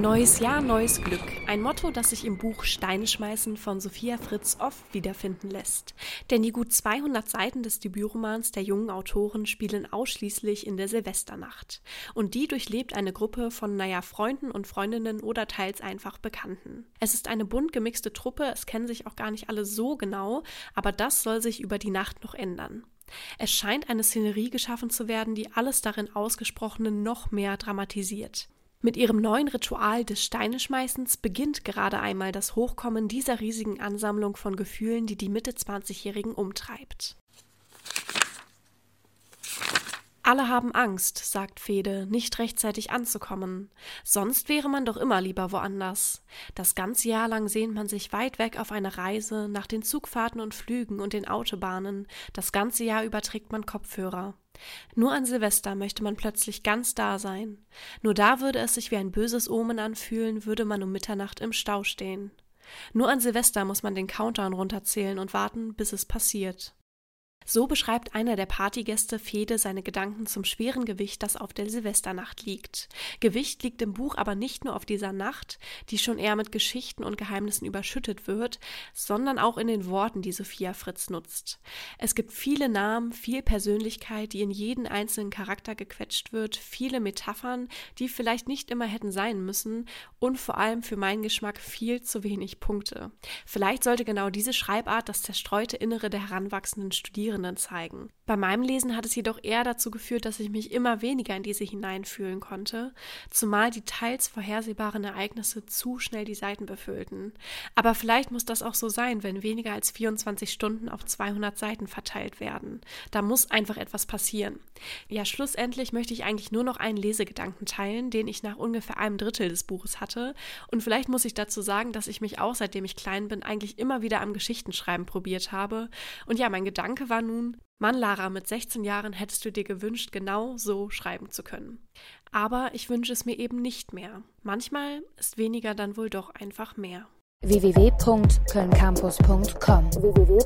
Neues Jahr, neues Glück. Ein Motto, das sich im Buch Steine schmeißen von Sophia Fritz oft wiederfinden lässt. Denn die gut 200 Seiten des Debütromans der jungen Autoren spielen ausschließlich in der Silvesternacht. Und die durchlebt eine Gruppe von, naja, Freunden und Freundinnen oder teils einfach Bekannten. Es ist eine bunt gemixte Truppe, es kennen sich auch gar nicht alle so genau, aber das soll sich über die Nacht noch ändern. Es scheint eine Szenerie geschaffen zu werden, die alles darin Ausgesprochene noch mehr dramatisiert. Mit ihrem neuen Ritual des Steineschmeißens beginnt gerade einmal das Hochkommen dieser riesigen Ansammlung von Gefühlen, die die Mitte 20-Jährigen umtreibt. Alle haben Angst, sagt Fede, nicht rechtzeitig anzukommen. Sonst wäre man doch immer lieber woanders. Das ganze Jahr lang sehnt man sich weit weg auf eine Reise, nach den Zugfahrten und Flügen und den Autobahnen. Das ganze Jahr über trägt man Kopfhörer. Nur an Silvester möchte man plötzlich ganz da sein. Nur da würde es sich wie ein böses Omen anfühlen, würde man um Mitternacht im Stau stehen. Nur an Silvester muss man den Countdown runterzählen und warten, bis es passiert. So beschreibt einer der Partygäste Fede seine Gedanken zum schweren Gewicht, das auf der Silvesternacht liegt. Gewicht liegt im Buch aber nicht nur auf dieser Nacht, die schon eher mit Geschichten und Geheimnissen überschüttet wird, sondern auch in den Worten, die Sophia Fritz nutzt. Es gibt viele Namen, viel Persönlichkeit, die in jeden einzelnen Charakter gequetscht wird, viele Metaphern, die vielleicht nicht immer hätten sein müssen und vor allem für meinen Geschmack viel zu wenig Punkte. Vielleicht sollte genau diese Schreibart das zerstreute Innere der heranwachsenden Studierenden Studierenden zeigen. Bei meinem Lesen hat es jedoch eher dazu geführt, dass ich mich immer weniger in diese hineinfühlen konnte, zumal die teils vorhersehbaren Ereignisse zu schnell die Seiten befüllten. Aber vielleicht muss das auch so sein, wenn weniger als 24 Stunden auf 200 Seiten verteilt werden. Da muss einfach etwas passieren. Ja, schlussendlich möchte ich eigentlich nur noch einen Lesegedanken teilen, den ich nach ungefähr einem Drittel des Buches hatte. Und vielleicht muss ich dazu sagen, dass ich mich auch seitdem ich klein bin eigentlich immer wieder am Geschichtenschreiben probiert habe. Und ja, mein Gedanke nun, Mann, Lara, mit 16 Jahren hättest du dir gewünscht, genau so schreiben zu können. Aber ich wünsche es mir eben nicht mehr. Manchmal ist weniger dann wohl doch einfach mehr www.kölncampus.com www